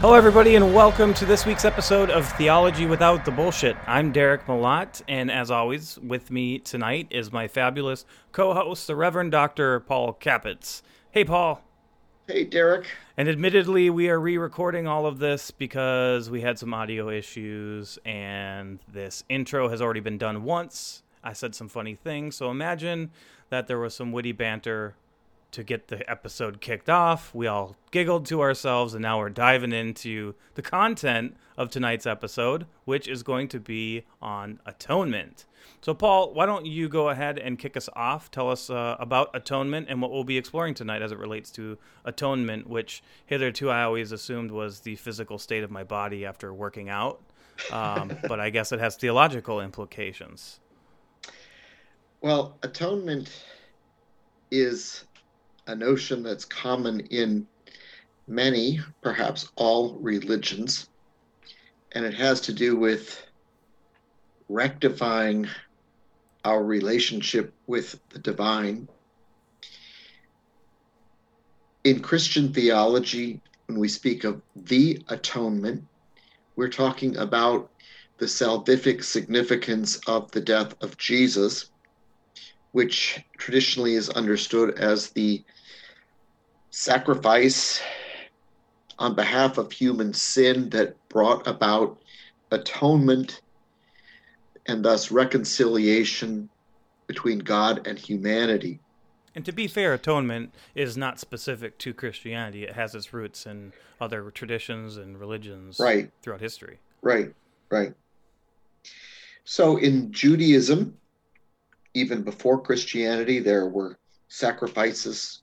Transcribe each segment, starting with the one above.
Hello, everybody, and welcome to this week's episode of Theology Without the Bullshit. I'm Derek Malott, and as always, with me tonight is my fabulous co host, the Reverend Dr. Paul Capetz. Hey, Paul. Hey, Derek. And admittedly, we are re recording all of this because we had some audio issues, and this intro has already been done once. I said some funny things, so imagine that there was some witty banter to get the episode kicked off. We all giggled to ourselves, and now we're diving into the content of tonight's episode, which is going to be on atonement. So, Paul, why don't you go ahead and kick us off? Tell us uh, about atonement and what we'll be exploring tonight as it relates to atonement, which hitherto I always assumed was the physical state of my body after working out. Um, but I guess it has theological implications. Well, atonement is a notion that's common in many, perhaps all religions, and it has to do with rectifying our relationship with the divine. In Christian theology, when we speak of the atonement, we're talking about the salvific significance of the death of Jesus, which traditionally is understood as the sacrifice on behalf of human sin that brought about atonement and thus reconciliation between God and humanity. And to be fair, atonement is not specific to Christianity. It has its roots in other traditions and religions right. throughout history. Right, right. So in Judaism, even before Christianity, there were sacrifices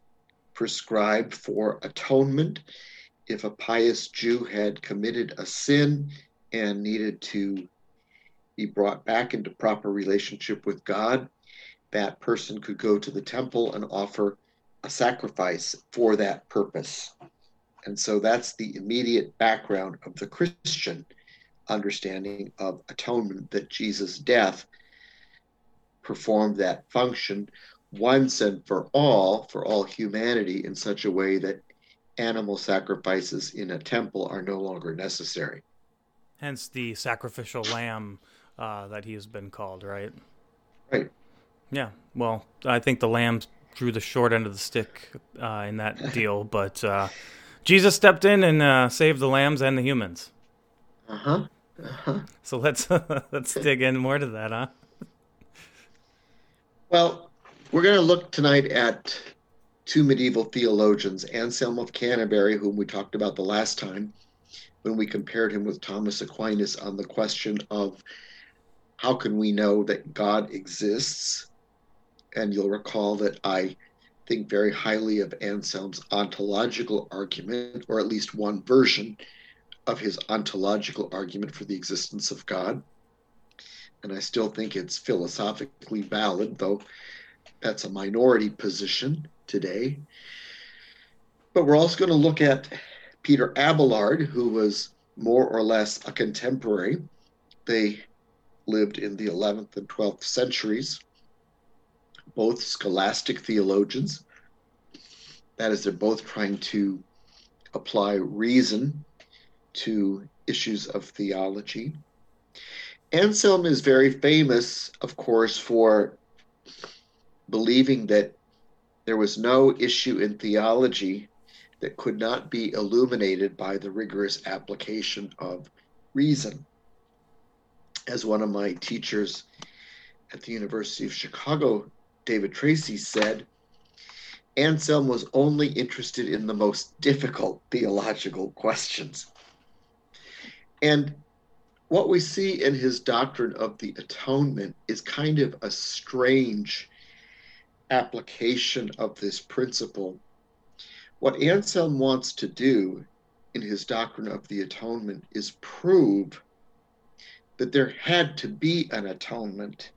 prescribed for atonement. If a pious Jew had committed a sin and needed to be brought back into proper relationship with God, that person could go to the temple and offer a sacrifice for that purpose. And so that's the immediate background of the Christian understanding of atonement that Jesus' death performed that function once and for all, for all humanity, in such a way that animal sacrifices in a temple are no longer necessary. Hence the sacrificial lamb uh, that he has been called, right? Right. Yeah. Well, I think the lamb drew the short end of the stick uh, in that deal, but uh, Jesus stepped in and uh, saved the lambs and the humans. Uh huh. Uh-huh. So let's let's dig in more to that, huh? Well, we're going to look tonight at two medieval theologians, Anselm of Canterbury, whom we talked about the last time when we compared him with Thomas Aquinas on the question of how can we know that God exists? And you'll recall that I think very highly of Anselm's ontological argument, or at least one version of his ontological argument for the existence of God. And I still think it's philosophically valid, though that's a minority position today. But we're also going to look at Peter Abelard, who was more or less a contemporary. They lived in the 11th and 12th centuries, both scholastic theologians. That is, they're both trying to apply reason to issues of theology. Anselm is very famous, of course, for believing that there was no issue in theology that could not be illuminated by the rigorous application of reason. As one of my teachers at the University of Chicago, David Tracy, said, Anselm was only interested in the most difficult theological questions. And what we see in his doctrine of the atonement is kind of a strange application of this principle. What Anselm wants to do in his doctrine of the atonement is prove that there had to be an atonement,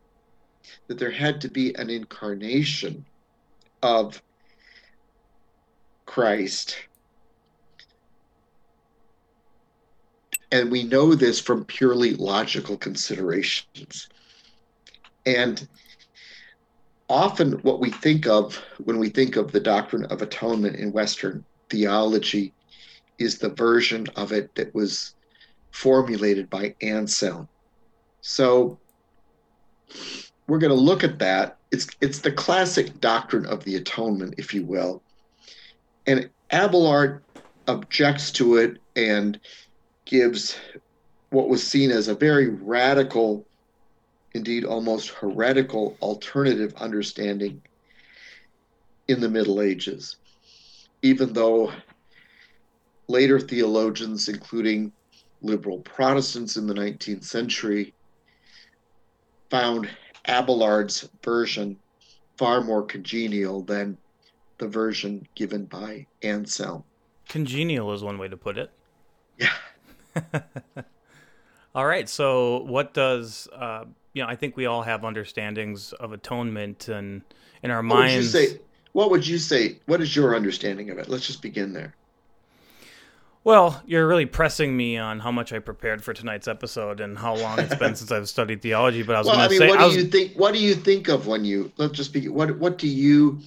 that there had to be an incarnation of Christ. And we know this from purely logical considerations. And often what we think of when we think of the doctrine of atonement in Western theology is the version of it that was formulated by Anselm. So we're going to look at that. It's it's the classic doctrine of the atonement, if you will. And Abelard objects to it and gives what was seen as a very radical, indeed almost heretical alternative understanding in the Middle Ages. Even though later theologians, including liberal Protestants in the 19th century, found Abelard's version far more congenial than the version given by Anselm. Congenial is one way to put it. Yeah. all right. So, what does uh, you know? I think we all have understandings of atonement and in our what minds. Would you say, what would you say? What is your understanding of it? Let's just begin there. Well, you're really pressing me on how much I prepared for tonight's episode and how long it's been since I've studied theology. But I was well, going I to say, what do was, you think? What do you think of when you? Let's just be. What What do you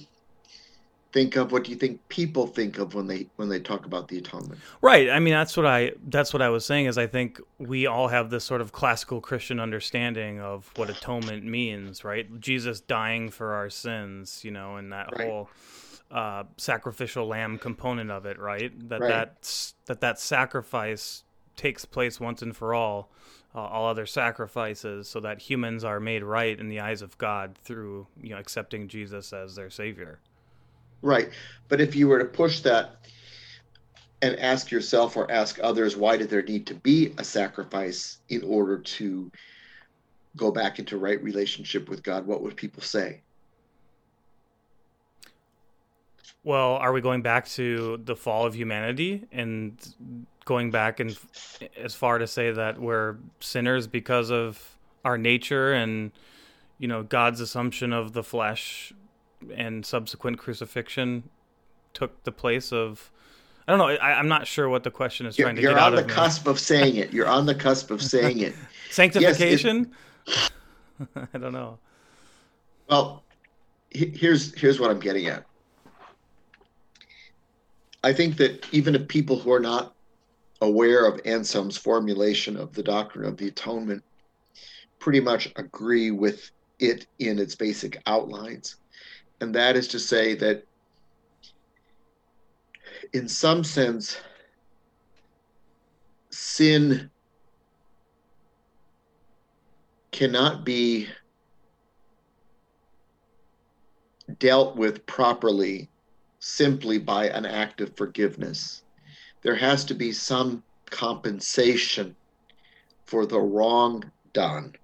think of? What do you think people think of when they when they talk about the atonement? right. I mean, that's what I that's what I was saying. Is I think we all have this sort of classical Christian understanding of what atonement means. Right, Jesus dying for our sins. You know, and that Right. whole uh, sacrificial lamb component of it. Right. That Right. that's that that sacrifice takes place once and for all. Uh, all other sacrifices, so that humans are made right in the eyes of God through you know accepting Jesus as their savior. Right. But if you were to push that and ask yourself or ask others, why did there need to be a sacrifice in order to go back into right relationship with God? What would people say? Well, are we going back to the fall of humanity and going back and as far to say that we're sinners because of our nature and you know God's assumption of the flesh and subsequent crucifixion took the place of I don't know. I, I'm not sure what the question is You're, trying to get. you're get out on the me. cusp of saying it. You're on the cusp of saying it. Sanctification. I don't know. Well, here's here's what I'm getting at. I think that even if people who are not aware of Anselm's formulation of the doctrine of the atonement pretty much agree with it in its basic outlines. And that is to say that in some sense, sin cannot be dealt with properly simply by an act of forgiveness. There has to be some compensation for the wrong done.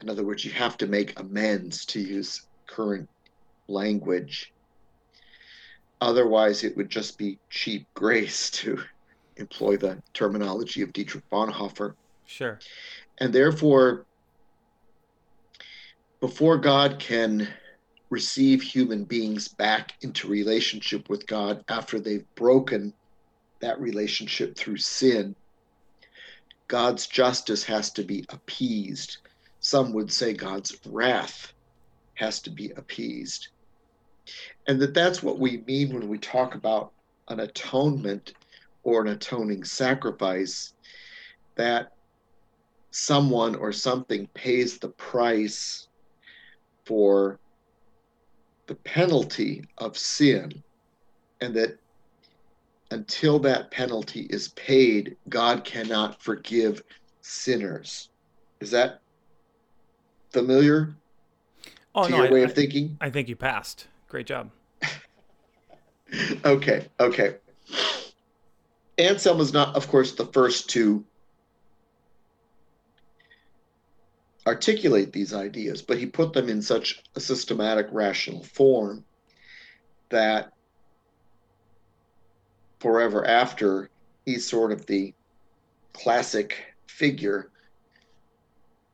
In other words, you have to make amends to use current language. Otherwise, it would just be cheap grace to employ the terminology of Dietrich Bonhoeffer. Sure. And therefore, before God can receive human beings back into relationship with God after they've broken that relationship through sin, God's justice has to be appeased. Some would say God's wrath has to be appeased. And that that's what we mean when we talk about an atonement or an atoning sacrifice, that someone or something pays the price for the penalty of sin, and that until that penalty is paid, God cannot forgive sinners. Is that familiar Oh to no, your I, way of thinking? I think you passed. Great job. Okay, okay. Anselm is not, of course, the first to articulate these ideas, but he put them in such a systematic, rational form that forever after, he's sort of the classic figure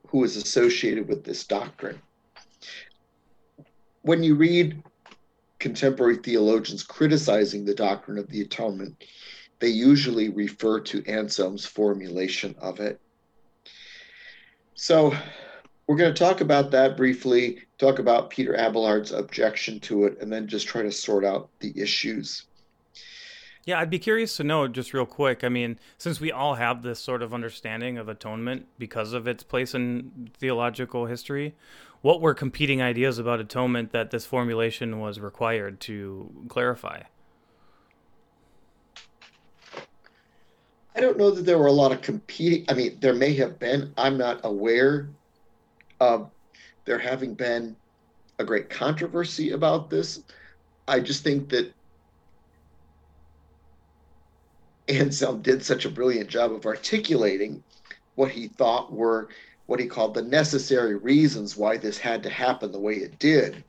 who is associated with this doctrine. When you read contemporary theologians criticizing the doctrine of the atonement, they usually refer to Anselm's formulation of it. So we're going to talk about that briefly, talk about Peter Abelard's objection to it, and then just try to sort out the issues. Yeah, I'd be curious to know just real quick. I mean, since we all have this sort of understanding of atonement because of its place in theological history, what were competing ideas about atonement that this formulation was required to clarify? I don't know that there were a lot of competing. I mean, there may have been. I'm not aware of there having been a great controversy about this. I just think that Anselm did such a brilliant job of articulating what he thought were what he called the necessary reasons why this had to happen the way it did,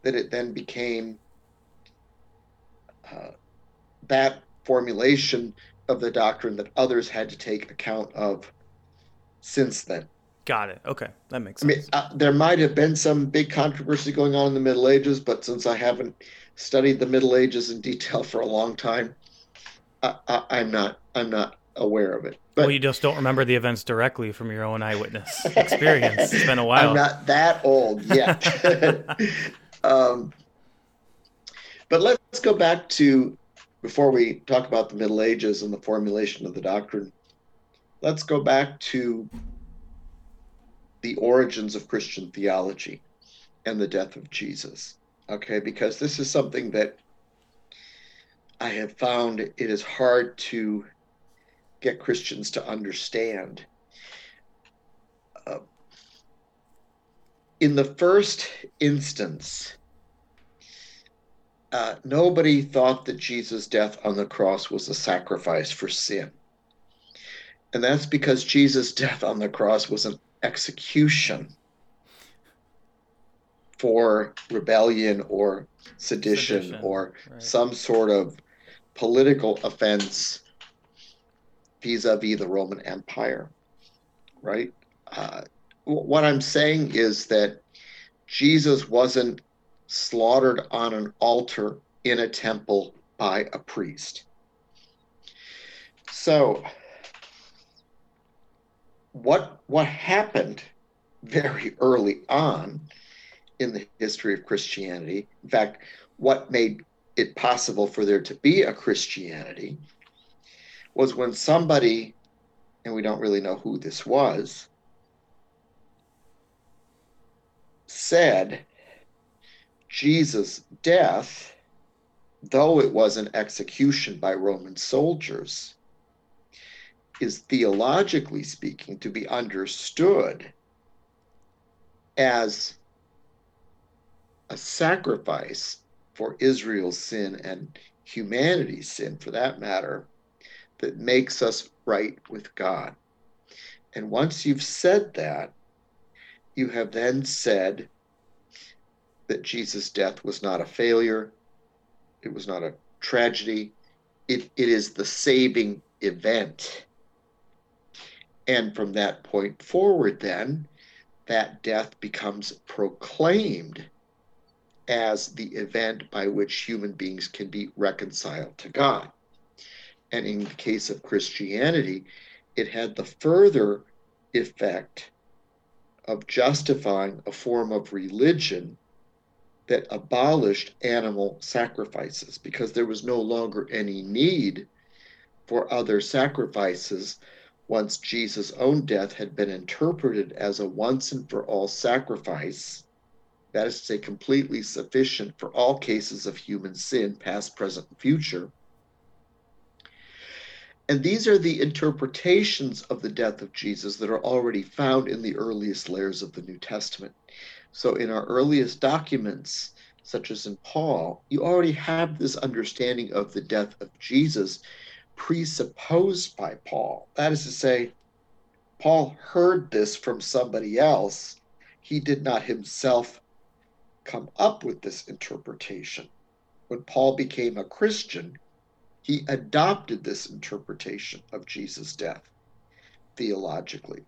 that it then became uh, that formulation of the doctrine that others had to take account of since then. Got it. Okay, that makes sense. I mean, uh, there might have been some big controversy going on in the Middle Ages, but since I haven't studied the Middle Ages in detail for a long time, I, am not I'm not aware of it. But well, you just don't remember the events directly from your own eyewitness experience. it's been a while. I'm not that old yet. um, but let's go back to before we talk about the Middle Ages and the formulation of the doctrine. Let's go back to the origins of Christian theology and the death of Jesus. Okay, because this is something that I have found it is hard to get Christians to understand. Uh, in the first instance, uh, nobody thought that Jesus' death on the cross was a sacrifice for sin. And that's because Jesus' death on the cross was an execution for rebellion or sedition, sedition or right. some sort of political offense vis-a-vis the Roman Empire, right? Uh, what I'm saying is that Jesus wasn't slaughtered on an altar in a temple by a priest. So, what what happened very early on in the history of Christianity? In fact, what made it possible for there to be a Christianity was when somebody, and we don't really know who this was, said Jesus' death, though it was an execution by Roman soldiers, is theologically speaking to be understood as a sacrifice for Israel's sin and humanity's sin, for that matter, that makes us right with God. And once you've said that, you have then said that Jesus' death was not a failure, it was not a tragedy, it, it is the saving event. And from that point forward, then, that death becomes proclaimed as the event by which human beings can be reconciled to God. And in the case of Christianity, it had the further effect of justifying a form of religion that abolished animal sacrifices because there was no longer any need for other sacrifices once Jesus' own death had been interpreted as a once and for all sacrifice that is to say, completely sufficient for all cases of human sin, past, present, and future. And these are the interpretations of the death of Jesus that are already found in the earliest layers of the New Testament. So, in our earliest documents, such as in Paul, you already have this understanding of the death of Jesus presupposed by Paul. That is to say, Paul heard this from somebody else. He did not himself come up with this interpretation. When Paul became a Christian, he adopted this interpretation of Jesus' death theologically.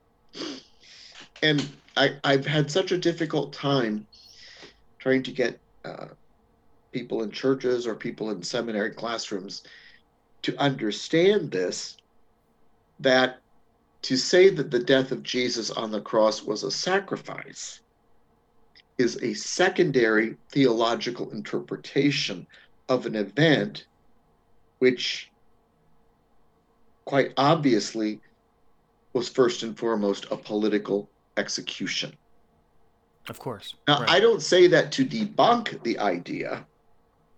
And I, have had such a difficult time trying to get uh, people in churches or people in seminary classrooms to understand this that to say that the death of Jesus on the cross was a sacrifice is a secondary theological interpretation of an event which quite obviously was first and foremost a political execution. Of course. Now, right. I don't say that to debunk the idea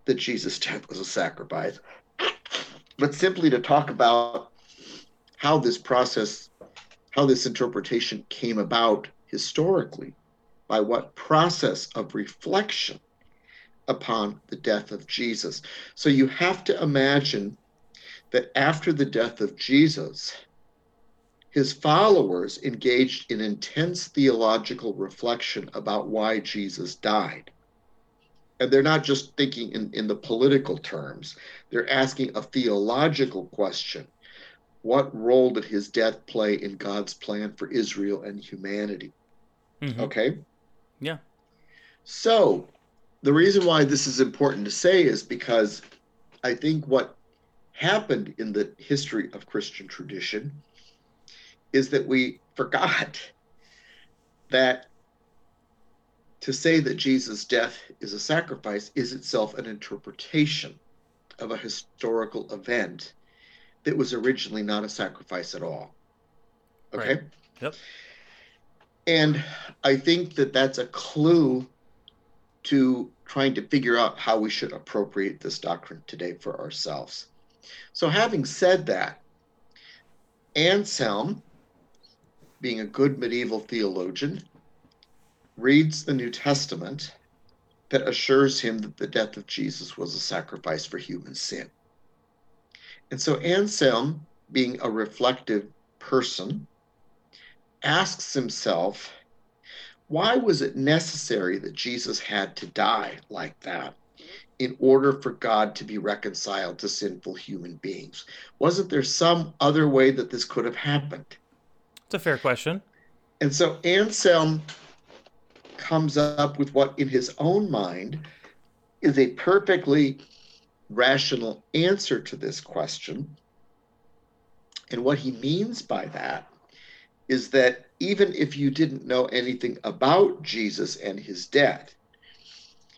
that Jesus' death was a sacrifice, but simply to talk about how this process, how this interpretation came about historically, by what process of reflection upon the death of Jesus. So you have to imagine that after the death of Jesus, his followers engaged in intense theological reflection about why Jesus died. And they're not just thinking in, in the political terms, they're asking a theological question. What role did his death play in God's plan for Israel and humanity? Mm-hmm. Okay? Yeah. So, the reason why this is important to say is because I think what happened in the history of Christian tradition is that we forgot that to say that Jesus' death is a sacrifice is itself an interpretation of a historical event that was originally not a sacrifice at all. Okay? Right. Yep. And I think that that's a clue to trying to figure out how we should appropriate this doctrine today for ourselves. So, having said that, Anselm being a good medieval theologian, reads the New Testament that assures him that the death of Jesus was a sacrifice for human sin. And so Anselm, being a reflective person, asks himself, why was it necessary that Jesus had to die like that in order for God to be reconciled to sinful human beings? Wasn't there some other way that this could have happened? It's a fair question. And so Anselm comes up with what, in his own mind, is a perfectly rational answer to this question. And what he means by that is that even if you didn't know anything about Jesus and his death,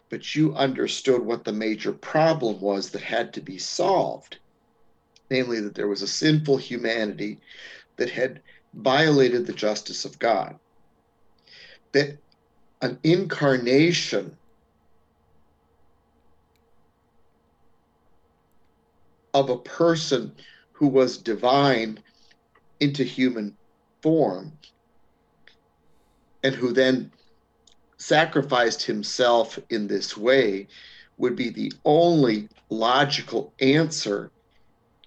but you understood what the major problem was that had to be solved, namely that there was a sinful humanity that had violated the justice of God. That an incarnation of a person who was divine into human form and who then sacrificed himself in this way would be the only logical answer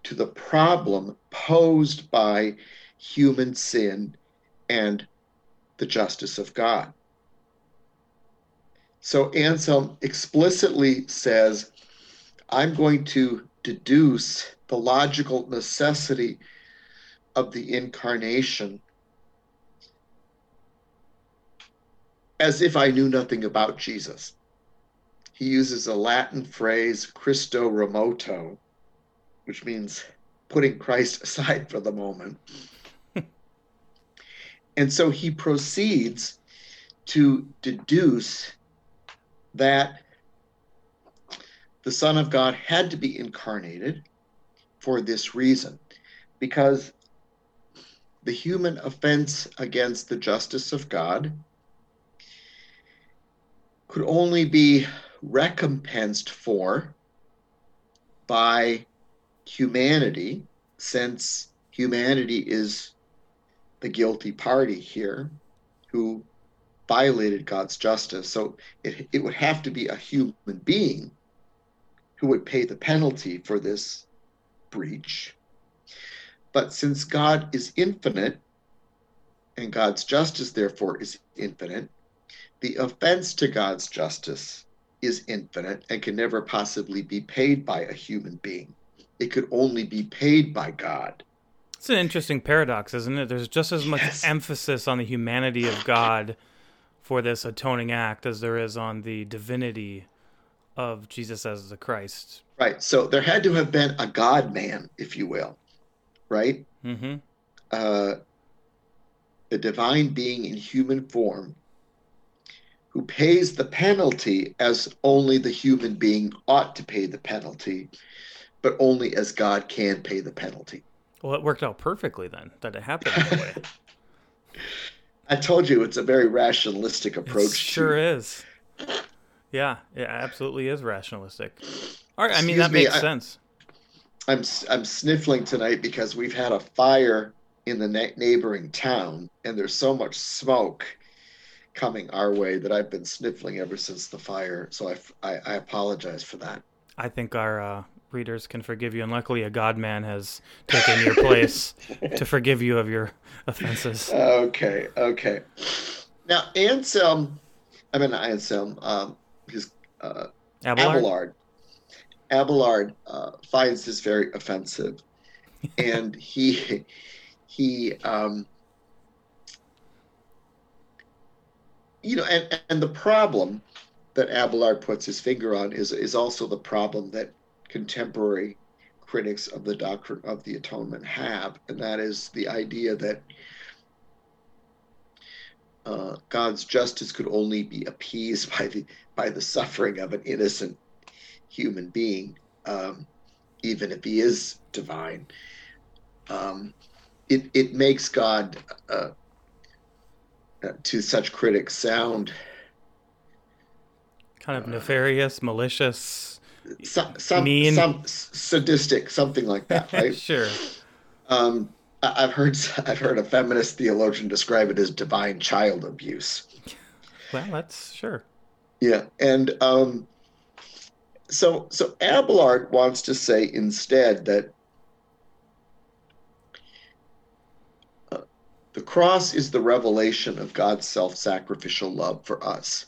to the problem posed by human sin and the justice of God. So Anselm explicitly says, I'm going to deduce the logical necessity of the incarnation as if I knew nothing about Jesus. He uses a Latin phrase, Christo remoto, which means putting Christ aside for the moment. And so he proceeds to deduce that the Son of God had to be incarnated for this reason, because the human offense against the justice of God could only be recompensed for by humanity, since humanity is the guilty party here who violated God's justice. So it, it would have to be a human being who would pay the penalty for this breach. But since God is infinite, and God's justice, therefore, is infinite, the offense to God's justice is infinite and can never possibly be paid by a human being. It could only be paid by God. It's an interesting paradox, isn't it? There's just as much yes. emphasis on the humanity of God for this atoning act as there is on the divinity of Jesus as the Christ. Right. So there had to have been a God man, if you will, right? Mm-hmm. Uh, the divine being in human form who pays the penalty as only the human being ought to pay the penalty but only as God can pay the penalty. Well, it worked out perfectly then that it happened that way. I told you it's a very rationalistic approach. It sure to... is. Yeah, it absolutely is rationalistic. All right, I mean that me, makes I, sense. I'm I'm sniffling tonight because we've had a fire in the neighboring town, and there's so much smoke coming our way that I've been sniffling ever since the fire. So I, I, I apologize for that. I think our uh, readers can forgive you, and luckily a God man has taken your place to forgive you of your offenses. Okay, okay. Now Anselm, I mean Anselm, um, his uh, Abelard. Abelard, Abelard uh, finds this very offensive, and he he um, you know, and and the problem that Abelard puts his finger on is is also the problem that contemporary critics of the doctrine of the atonement have, and that is the idea that uh, God's justice could only be appeased by the by the suffering of an innocent human being, um, even if he is divine. Um, it it makes God uh, to such critics sound kind of nefarious, malicious, some, some, mean, some sadistic, something like that, right? sure. Um, I've heard I've heard a feminist theologian describe it as divine child abuse. Well, that's sure. Yeah, and um, so so Abelard wants to say instead that the cross is the revelation of God's self-sacrificial love for us,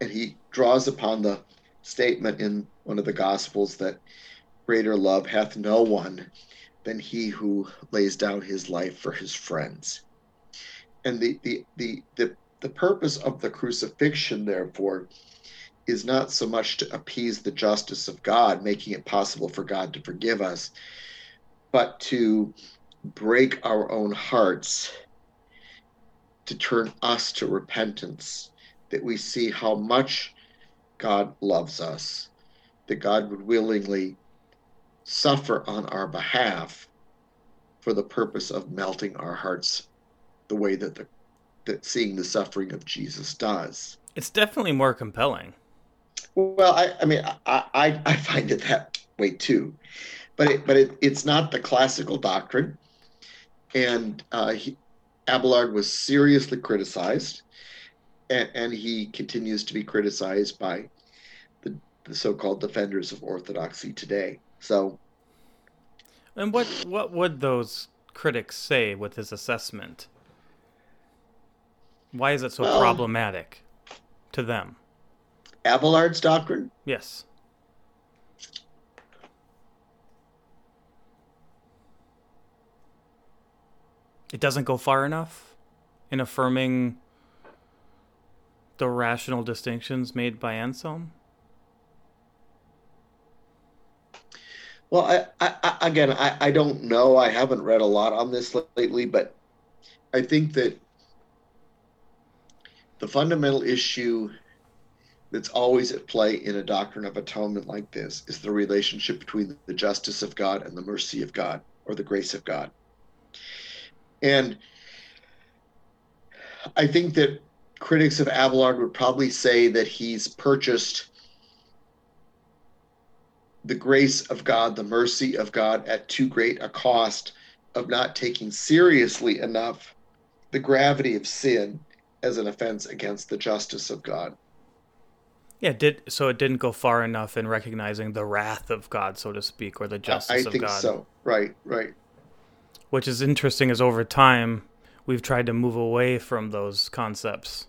and he draws upon the statement in one of the Gospels that greater love hath no one than he who lays down his life for his friends. And the, the, the, the, the purpose of the crucifixion, therefore, is not so much to appease the justice of God, making it possible for God to forgive us, but to break our own hearts, to turn us to repentance, that we see how much God loves us, that God would willingly suffer on our behalf for the purpose of melting our hearts the way that the that seeing the suffering of Jesus does. It's definitely more compelling. Well, I, I mean, I, I, I find it that way too, but it, but it, it's not the classical doctrine, and uh, he, Abelard was seriously criticized, and, and he continues to be criticized by the, the so-called defenders of orthodoxy today. So, and what what would those critics say with his assessment? Why is it so well, problematic to them? Abelard's doctrine? Yes. It doesn't go far enough in affirming the rational distinctions made by Anselm? Well, I, I, again, I, I don't know. I haven't read a lot on this lately, but I think that the fundamental issue that's always at play in a doctrine of atonement like this is the relationship between the justice of God and the mercy of God or the grace of God. And I think that critics of Abelard would probably say that he's purchased the grace of God, the mercy of God at too great a cost of not taking seriously enough the gravity of sin as an offense against the justice of God. Yeah, did so it didn't go far enough in recognizing the wrath of God, so to speak, or the justice I, I think God. so. Right, right. Which is interesting is over time we've tried to move away from those concepts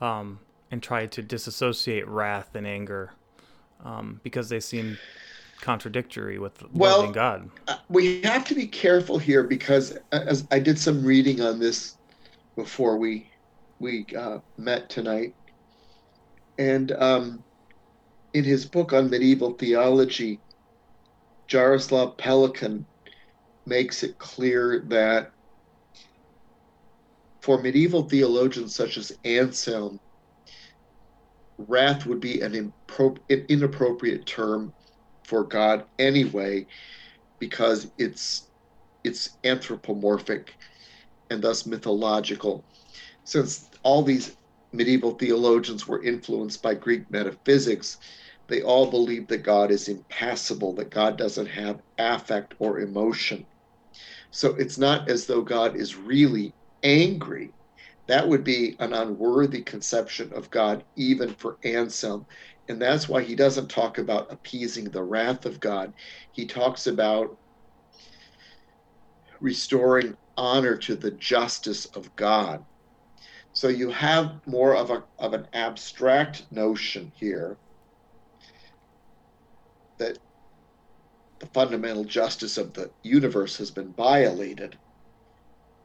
um, and try to disassociate wrath and anger um, because they seem contradictory with well, loving God. Uh, we have to be careful here because as I did some reading on this before we we uh, met tonight, and um, in his book on medieval theology, Jaroslav Pelikan makes it clear that for medieval theologians such as Anselm, wrath would be an, impro- an inappropriate term for God anyway because it's it's anthropomorphic and thus mythological. Since all these medieval theologians were influenced by Greek metaphysics, they all believe that God is impassible, that God doesn't have affect or emotion. So it's not as though God is really angry. That would be an unworthy conception of God, even for Anselm. And that's why he doesn't talk about appeasing the wrath of God. He talks about restoring honor to the justice of God. So you have more of, a, of an abstract notion here that the fundamental justice of the universe has been violated,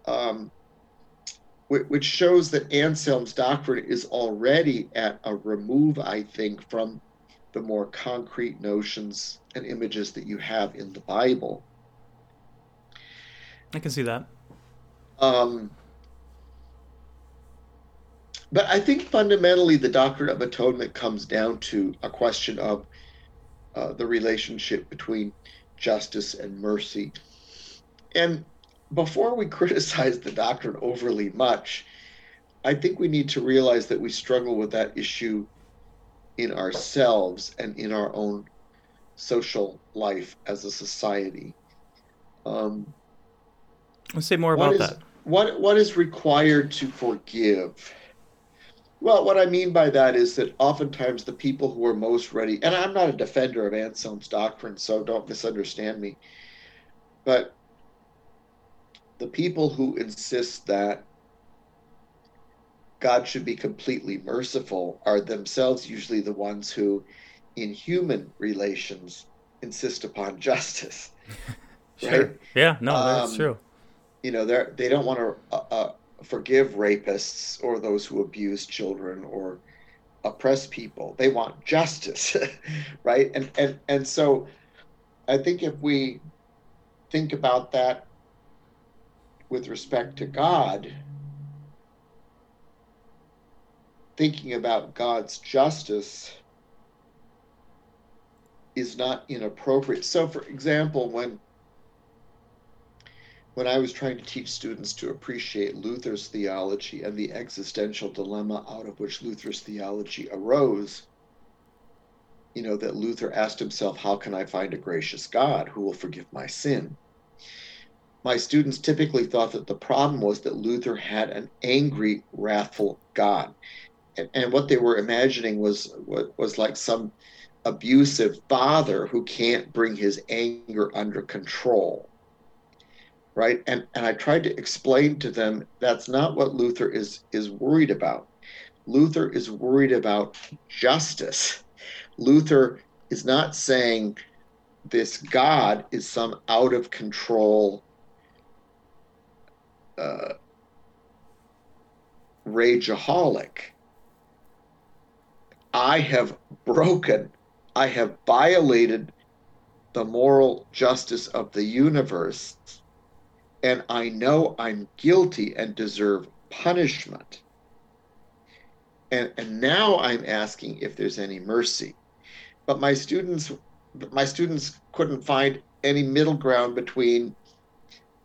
um, which shows that Anselm's doctrine is already at a remove, I think, from the more concrete notions and images that you have in the Bible. I can see that. Um, but I think fundamentally the doctrine of atonement comes down to a question of uh, the relationship between justice and mercy. And before we criticize the doctrine overly much, I think we need to realize that we struggle with that issue in ourselves and in our own social life as a society. Um, Let's say more about is, that. What what is required to forgive? Well, what I mean by that is that oftentimes the people who are most ready, and I'm not a defender of Anselm's doctrine, so don't misunderstand me, but the people who insist that God should be completely merciful are themselves usually the ones who, in human relations, insist upon justice. sure. Right? Yeah, no, that's um, true. You know, they're they don't want to uh, uh, forgive rapists or those who abuse children or oppress people. They want justice, right? And and and so, I think if we think about that with respect to God, thinking about God's justice is not inappropriate. So, for example, when when I was trying to teach students to appreciate Luther's theology and the existential dilemma out of which Luther's theology arose, you know, that Luther asked himself, How can I find a gracious God who will forgive my sin? my students typically thought that the problem was that Luther had an angry, wrathful God. And, and what they were imagining was, was like some abusive father who can't bring his anger under control. Right? And, and I tried to explain to them that's not what Luther is, is worried about. Luther is worried about justice. Luther is not saying this God is some out of control uh, rageaholic. I have broken, I have violated the moral justice of the universe, and I know I'm guilty and deserve punishment. And, and now I'm asking if there's any mercy. But my students, my students couldn't find any middle ground between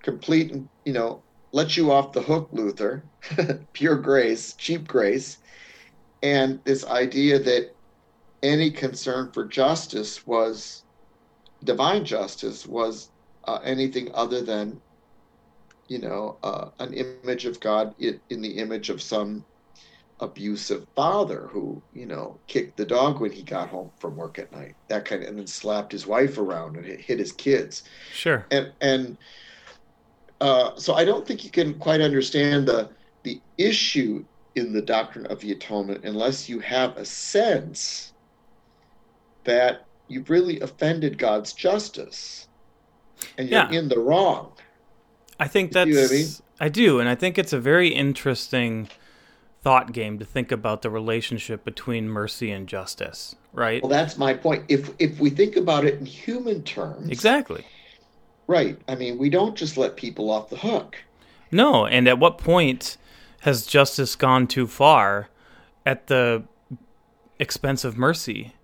complete, you know, let you off the hook, Luther, pure grace, cheap grace, and this idea that any concern for justice was divine justice was uh, anything other than, you know, uh, an image of God in, in the image of some abusive father who, you know, kicked the dog when he got home from work at night, that kind of, and then slapped his wife around and hit his kids. Sure. And and uh, so I don't think you can quite understand the the issue in the doctrine of the atonement unless you have a sense that you've really offended God's justice and you're yeah. in the wrong. I think that's I, mean? I do, and I think it's a very interesting thought game to think about the relationship between mercy and justice, right? Well, that's my point. If if we think about it in human terms, exactly, Right. I mean, we don't just let people off the hook. No, and at what point has justice gone too far at the expense of mercy?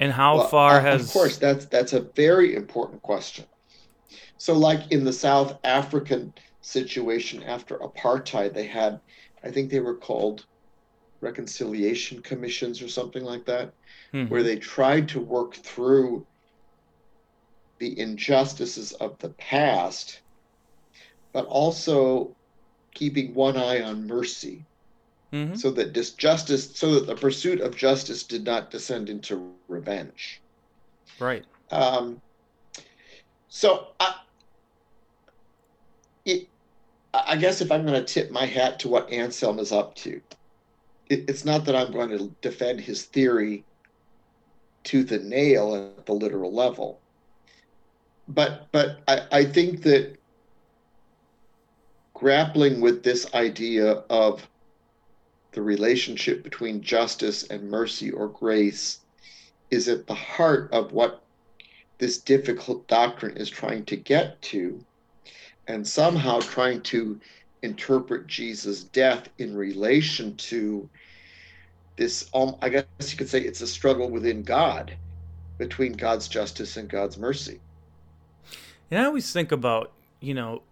And how Well, far uh, has Of course, that's that's a very important question. So, like in the South African situation after apartheid, they had, I think they were called reconciliation commissions or something like that, Mhm. where they tried to work through the injustices of the past, but also keeping one eye on mercy Mhm. so that dis- justice so that the pursuit of justice did not descend into revenge right? um, so I, it, I guess if I'm going to tip my hat to what Anselm is up to, it, it's not that I'm going to defend his theory to the nail at the literal level, but but I, I think that grappling with this idea of the relationship between justice and mercy or grace is at the heart of what this difficult doctrine is trying to get to, and somehow trying to interpret Jesus' death in relation to this. Um, I guess you could say it's a struggle within God, between God's justice and God's mercy. And I always think about, you know,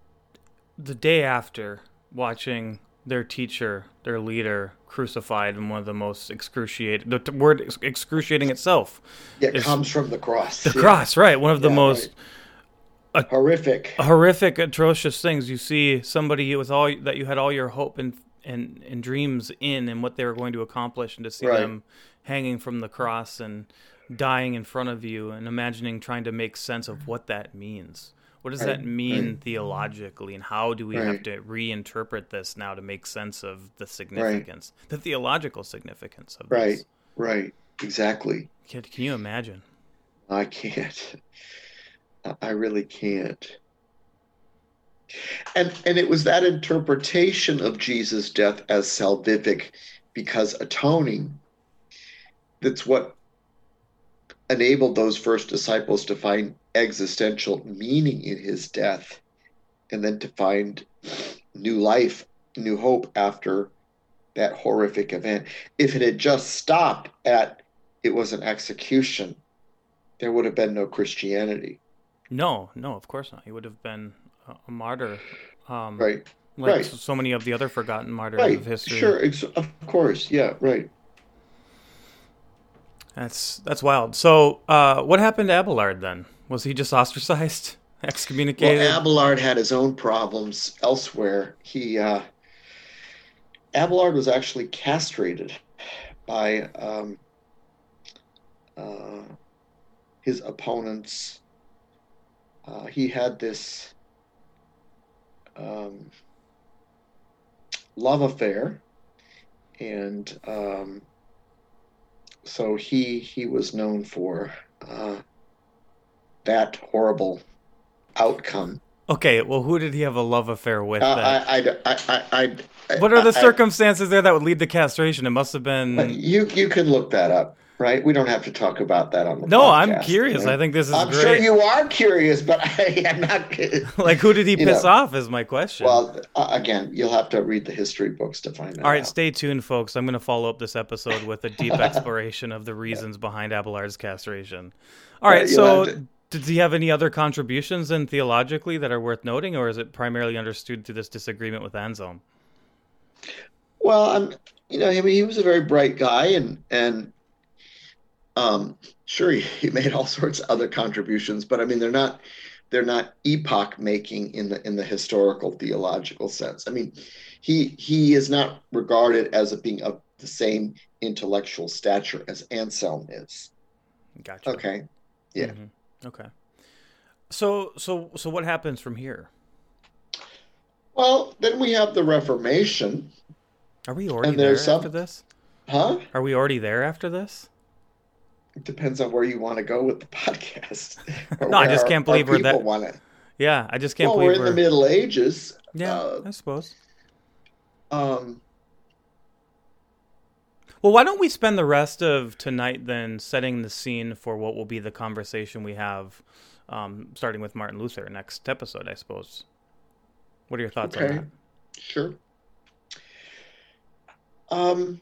the day after watching their teacher, their leader, crucified in one of the most excruciating, the word excruciating itself. It comes from the cross. The Yeah. cross, right? One of the Yeah, most horrific. horrific, atrocious things. You see somebody with all that you had all your hope and and and dreams in, and what they were going to accomplish, and to see Right. them hanging from the cross and dying in front of you, and imagining trying to make sense of what that means. What does Right, that mean right. theologically, and how do we have to reinterpret this now to make sense of the significance, the theological significance of Right. this? Right. Right, exactly. Can, can you imagine? I can't. I really can't. And and it was that interpretation of Jesus' death as salvific because atoning that's what enabled those first disciples to find existential meaning in his death and then to find new life, new hope after that horrific event. If it had just stopped at it was an execution, there would have been no Christianity. No, no, of course not. He would have been a, martyr. Um, Right. like right. so many of the other forgotten martyrs Right. of history. Sure. Ex- of course. Yeah. Right. That's that's wild. So, uh, what happened to Abelard then? Was he just ostracized, excommunicated? Well. Abelard had his own problems elsewhere. He uh, Abelard was actually castrated by um, uh, his opponents. Uh, he had this um, love affair, and um, so he he was known for uh, that horrible outcome. okay, well, who did he have a love affair with? Uh, I, I, I, what are the circumstances there that would lead to castration? It must have been. you you can look that up, right? We don't have to talk about that on the No, I'm curious. right? I think this is I'm great. sure you are curious, but I am not. like, who did he piss know. off? Is my question. Well, uh, again, you'll have to read the history books to find that All right, out. stay tuned, folks. I'm going to follow up this episode with a deep exploration of the reasons behind Abelard's castration. All Right, so did he have any other contributions then theologically that are worth noting, or is it primarily understood through this disagreement with Anselm? Well, I'm, you know, I mean, he was a very bright guy, and and um, sure, he, he made all sorts of other contributions, but I mean, they're not they're not epoch making in the in the historical theological sense. I mean, he he is not regarded as a being of the same intellectual stature as Anselm is. Gotcha. Okay, Yeah. Mhm. Okay. So so so what happens from here? well, then we have the Reformation, Are we already And there some- after this? huh? Are we already there after this? It depends on where you want to go with the podcast. No, I just can't our believe we're that- want to. Yeah, I just can't Well, we're believe in the Middle Ages. Yeah, Uh, I suppose. um, Well, why don't we spend the rest of tonight then setting the scene for what will be the conversation we have, um, starting with Martin Luther next episode, I suppose. What are your thoughts on that? Sure. Um,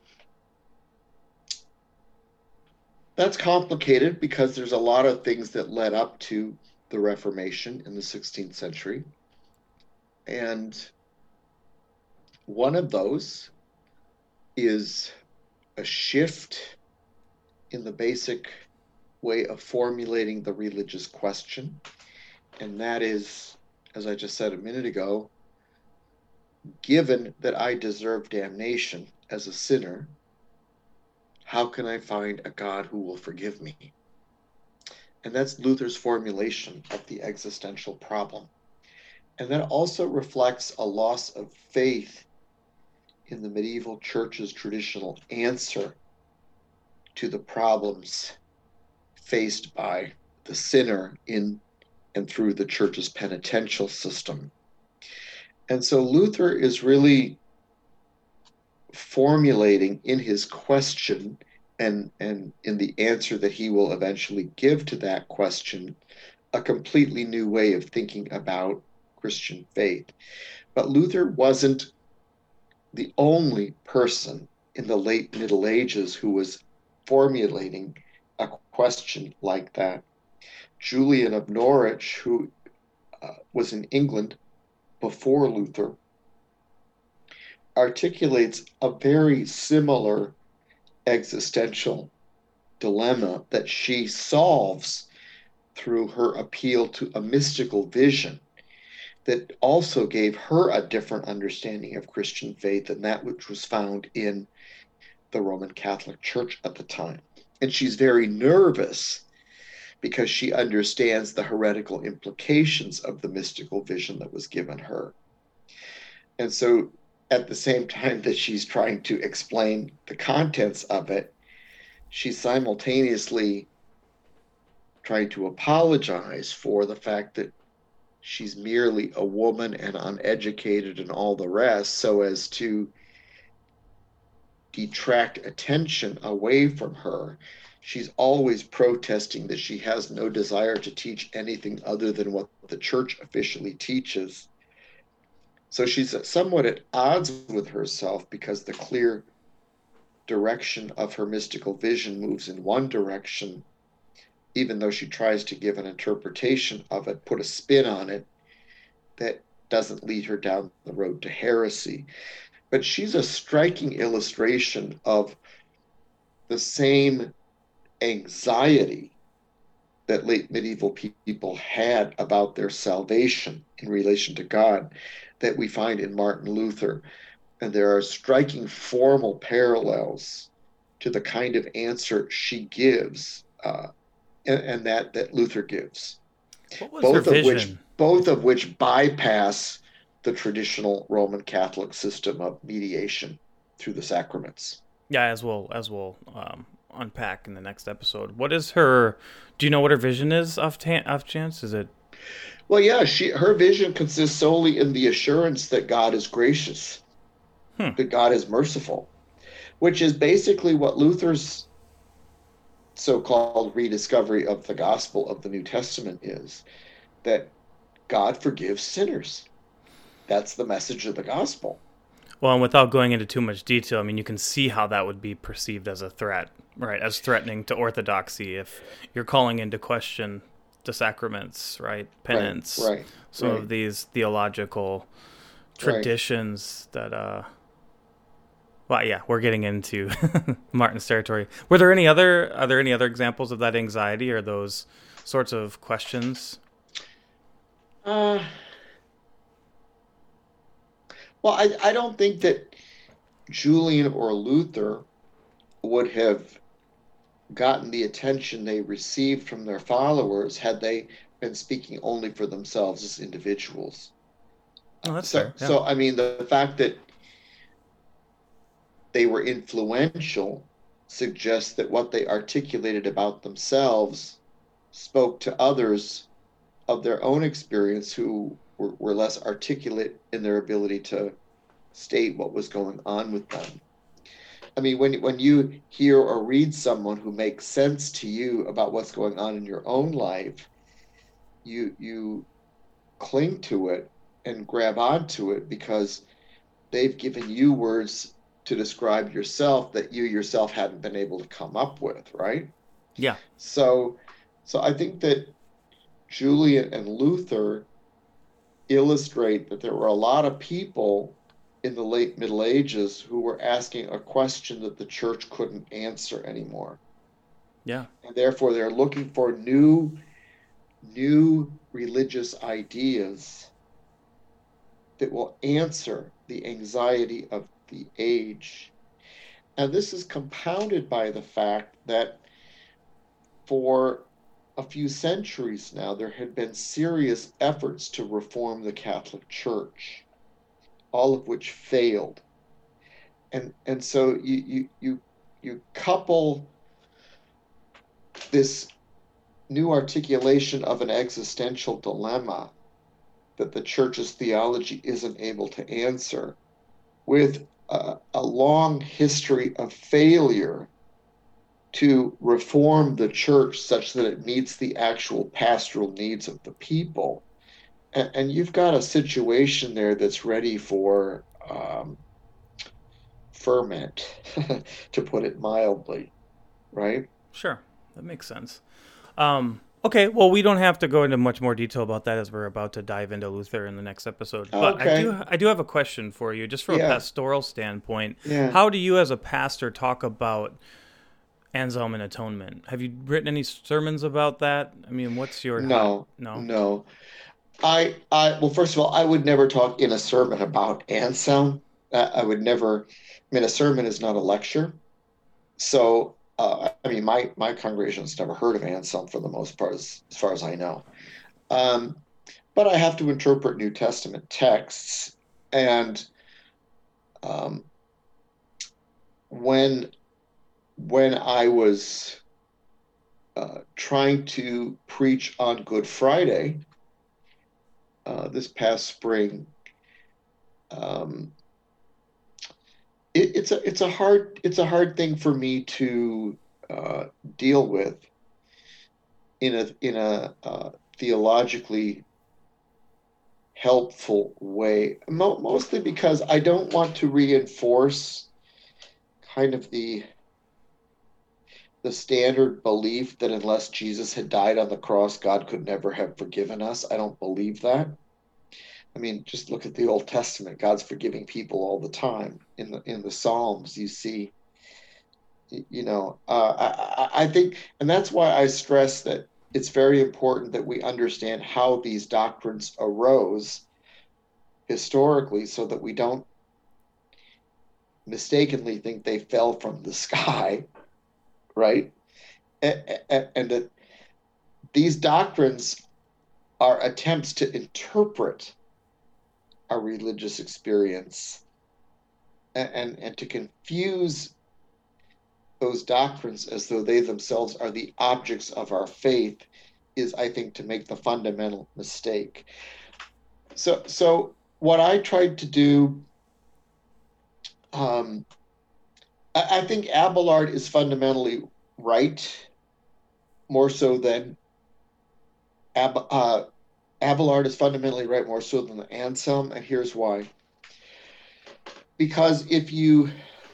that's complicated because there's a lot of things that led up to the Reformation in the 16th century. And one of those is a shift in the basic way of formulating the religious question. And that is, as I just said a minute ago, given that I deserve damnation as a sinner, how can I find a God who will forgive me? And that's Luther's formulation of the existential problem. And that also reflects a loss of faith in the medieval church's traditional answer to the problems faced by the sinner in and through the church's penitential system. And so Luther is really formulating in his question and and in the answer that he will eventually give to that question a completely new way of thinking about Christian faith. But Luther wasn't the only person in the late Middle Ages who was formulating a question like that. Julian of Norwich, who uh, was in England before Luther, articulates a very similar existential dilemma that she solves through her appeal to a mystical vision that also gave her a different understanding of Christian faith than that which was found in the Roman Catholic Church at the time. And she's very nervous because she understands the heretical implications of the mystical vision that was given her. And so at the same time that she's trying to explain the contents of it, she's simultaneously trying to apologize for the fact that she's merely a woman and uneducated and all the rest, so as to detract attention away from her. She's always protesting that she has no desire to teach anything other than what the church officially teaches. So she's somewhat at odds with herself because the clear direction of her mystical vision moves in one direction, even though she tries to give an interpretation of it, put a spin on it that doesn't lead her down the road to heresy. But she's a striking illustration of the same anxiety that late medieval people had about their salvation in relation to God that we find in Martin Luther. And there are striking formal parallels to the kind of answer she gives uh, and, and, that, that Luther gives. both of which both of which bypass the traditional Roman Catholic system of mediation through the sacraments. Yeah, as we'll as we'll um, unpack in the next episode. What is her? Do you know what her vision is? Off, ta- off chance, is it well, yeah, she her vision consists solely in the assurance that God is gracious, hmm. that God is merciful, which is basically what Luther's so-called rediscovery of the gospel of the New Testament is that God forgives sinners. That's the message of the gospel. Well, and without going into too much detail, I mean, you can see how that would be perceived as a threat, right? As threatening to orthodoxy if you're calling into question the sacraments, right? Penance, right? right some right. of these theological traditions right. that, uh, well, yeah, we're getting into Martin's territory. Were there any other are there any other examples of that anxiety or those sorts of questions? Uh, well, I I don't think that Julian or Luther would have gotten the attention they received from their followers had they been speaking only for themselves as individuals. Oh, that's so, fair. Yeah. so, I mean, the fact that they were influential suggests that what they articulated about themselves spoke to others of their own experience who were, were less articulate in their ability to state what was going on with them. I mean, when when you hear or read someone who makes sense to you about what's going on in your own life, you you cling to it and grab onto it because they've given you words to describe yourself that you yourself hadn't been able to come up with, right? Yeah. So, so I think that Julian and Luther illustrate that there were a lot of people in the late Middle Ages who were asking a question that the church couldn't answer anymore. Yeah. And therefore they're looking for new new religious ideas that will answer the anxiety of the age. And this is compounded by the fact that for a few centuries now, there had been serious efforts to reform the Catholic Church, all of which failed. And, and so you, you, you, you couple this new articulation of an existential dilemma that the church's theology isn't able to answer with a, a long history of failure to reform the church such that it meets the actual pastoral needs of the people. And, and you've got a situation there that's ready for um, ferment, to put it mildly, right? Sure, that makes sense. Um, okay, well, we don't have to go into much more detail about that as we're about to dive into Luther in the next episode. But Okay. I do, I do have a question for you, just from Yeah. a pastoral standpoint. Yeah. How do you, as a pastor, talk about Anselm and atonement? Have you written any sermons about that? I mean, what's your No, no, no. I, I, well, first of all, I would never talk in a sermon about Anselm. I, I would never. I mean, a sermon is not a lecture. So, uh, I mean, my my congregation's never heard of Anselm for the most part, as, as far as I know. Um, but I have to interpret New Testament texts, and um, when when I was uh, trying to preach on Good Friday uh, this past spring. Um, it, it's a it's a hard it's a hard thing for me to uh, deal with in a in a uh, theologically helpful way. Mo- mostly because I don't want to reinforce kind of the the standard belief that unless Jesus had died on the cross, God could never have forgiven us. I don't believe that. I mean, just look at the Old Testament. God's forgiving people all the time. In the in the Psalms, you see, you know, uh, I, I think, and that's why I stress that it's very important that we understand how these doctrines arose historically, so that we don't mistakenly think they fell from the sky right? A- a- And that these doctrines are attempts to interpret our religious experience and, and, and to confuse those doctrines as though they themselves are the objects of our faith is, I think, to make the fundamental mistake. So, so what I tried to do um, I, I think Abelard is fundamentally right, more so than Ab, uh, Abelard is fundamentally right, more so than Anselm, and here's why. Because if you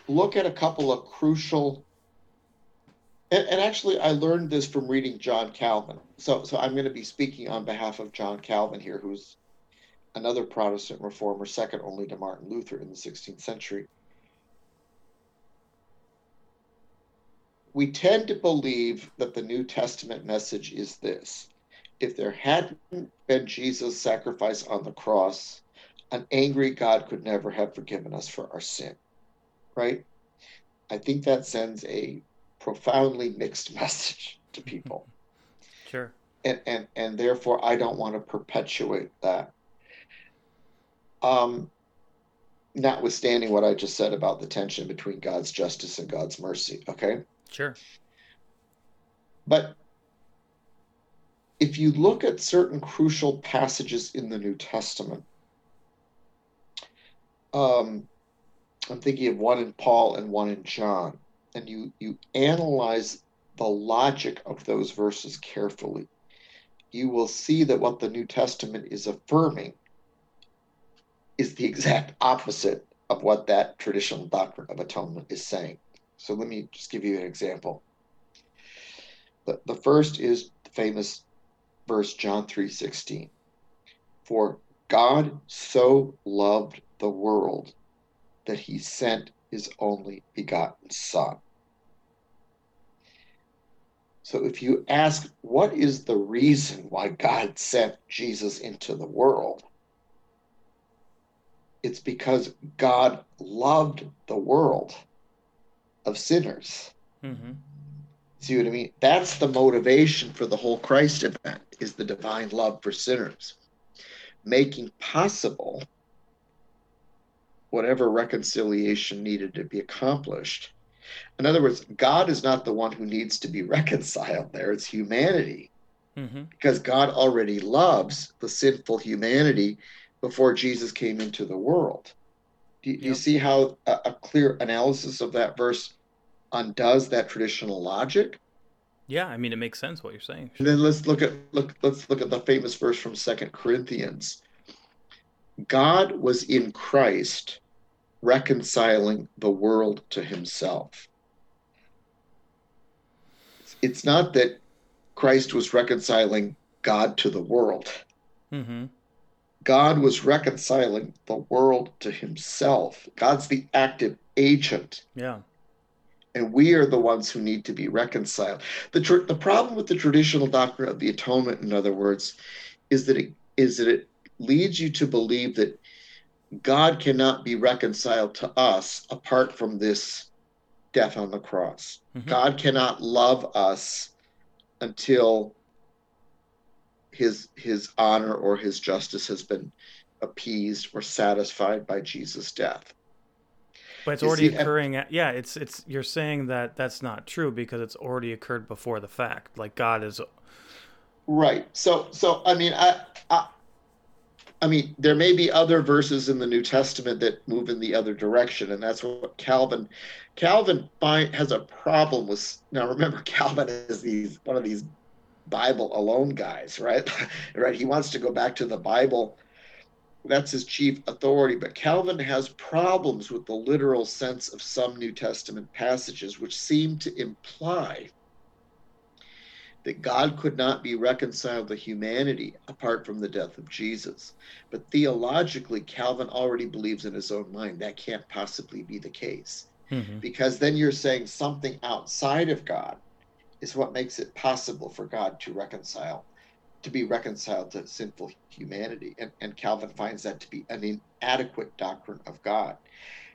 look at a couple of crucial, and, and actually, I learned this from reading John Calvin. So, so I'm going to be speaking on behalf of John Calvin here, who's another Protestant reformer, second only to Martin Luther in the 16th century. we tend to believe that the New Testament message is this if there hadn't been Jesus' sacrifice on the cross, an angry God could never have forgiven us for our sin. Right? I think that sends a profoundly mixed message to people. Sure. And, and, and therefore, I don't want to perpetuate that. Um, notwithstanding what I just said about the tension between God's justice and God's mercy. Okay. Sure. But if you look at certain crucial passages in the New Testament, um, I'm thinking of one in Paul and one in John, and you, you analyze the logic of those verses carefully, you will see that what the New Testament is affirming is the exact opposite of what that traditional doctrine of atonement is saying. So let me just give you an example. The, the first is the famous verse John 3:16. For God so loved the world that he sent his only begotten son. So if you ask what is the reason why God sent Jesus into the world? It's because God loved the world of sinners. Mm-hmm. See what I mean? That's the motivation for the whole Christ event is the divine love for sinners, making possible whatever reconciliation needed to be accomplished. In other words, God is not the one who needs to be reconciled there, it's humanity. Mm-hmm. Because God already loves the sinful humanity before Jesus came into the world. Do you, you see how a, a clear analysis of that verse undoes that traditional logic? Yeah, I mean it makes sense what you're saying. And then let's look at look let's look at the famous verse from Second Corinthians. God was in Christ reconciling the world to himself. It's not that Christ was reconciling God to the world. Mm-hmm. God was reconciling the world to himself. God's the active agent Yeah. And we are the ones who need to be reconciled. The tr- the problem with the traditional doctrine of the atonement, in other words, is that it is that it leads you to believe that God cannot be reconciled to us apart from this death on the cross. Mhm. God cannot love us until his his honor or his justice has been appeased or satisfied by Jesus' death. But it's already see, occurring. At, yeah, it's it's you're saying that that's not true because it's already occurred before the fact. Like God is. Right. So so I mean I I I mean there may be other verses in the New Testament that move in the other direction and that's what Calvin Calvin find, has a problem with now remember Calvin is these one of these Bible alone guys, right? right. He wants to go back to the Bible. That's his chief authority, but Calvin has problems with the literal sense of some New Testament passages which seem to imply that God could not be reconciled to humanity apart from the death of Jesus. But theologically, Calvin already believes in his own mind that can't possibly be the case. Mhm. Because then you're saying something outside of God is what makes it possible for God to reconcile, to be reconciled to sinful humanity. And, and Calvin finds that to be an inadequate doctrine of God.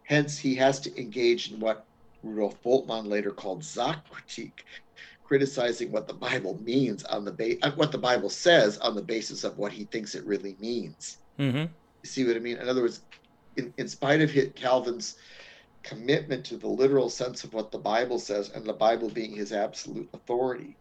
Hence, he has to engage in what Rudolf Bultmann later called Sachkritik, criticizing what the Bible means on the ba- uh, what the Bible says on the basis of what he thinks it really means. Mhm. You see what I mean? In other words, in, in spite of hit Calvin's commitment to the literal sense of what the Bible says and the Bible being his absolute authority,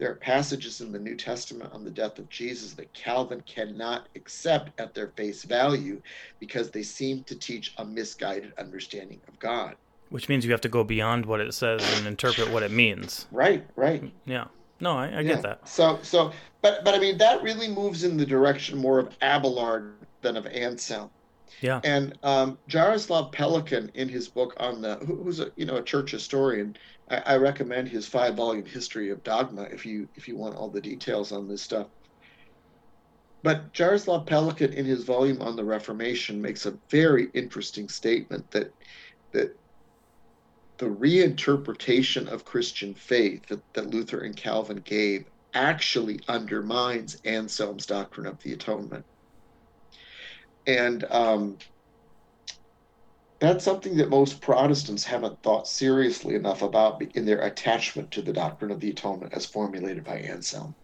there are passages in the New Testament on the death of Jesus that Calvin cannot accept at their face value because they seem to teach a misguided understanding of God. Which means you have to go beyond what it says and interpret what it means. Right, right. Yeah. No, I, I Yeah. get that. So, so, but, but I mean, that really moves in the direction more of Abelard than of Anselm. Yeah. And um, Jaroslav Pelikan, in his book on the, who's a you know a church historian, I, I recommend his five-volume history of dogma if you if you want all the details on this stuff. But Jaroslav Pelikan, in his volume on the Reformation, makes a very interesting statement that that the reinterpretation of Christian faith that, that Luther and Calvin gave actually undermines Anselm's doctrine of the atonement. And um, that's something that most Protestants haven't thought seriously enough about in their attachment to the doctrine of the atonement as formulated by Anselm.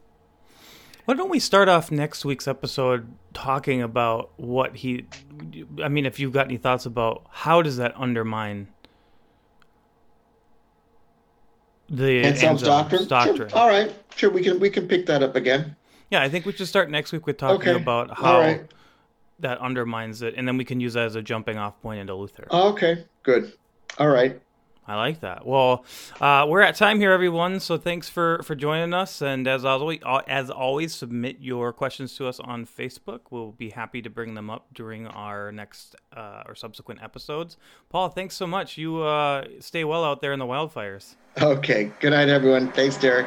Why don't we start off next week's episode talking about what he? I mean, if you've got any thoughts about how does that undermine the Anselm's doctrine? doctrine. Sure. All right. Sure, we can we can pick that up again. Yeah, I think we should start next week with talking Okay. about how right. That undermines it, and then we can use that as a jumping off point into Luther. Okay. Good. All right. I like that. Well, uh, we're at time here, everyone. So thanks for for joining us. And as always, as always, submit your questions to us on Facebook. We'll be happy to bring them up during our next uh, or subsequent episodes. Paul, thanks so much. You uh, stay well out there in the wildfires. Okay. Good night, everyone. Thanks, Derek.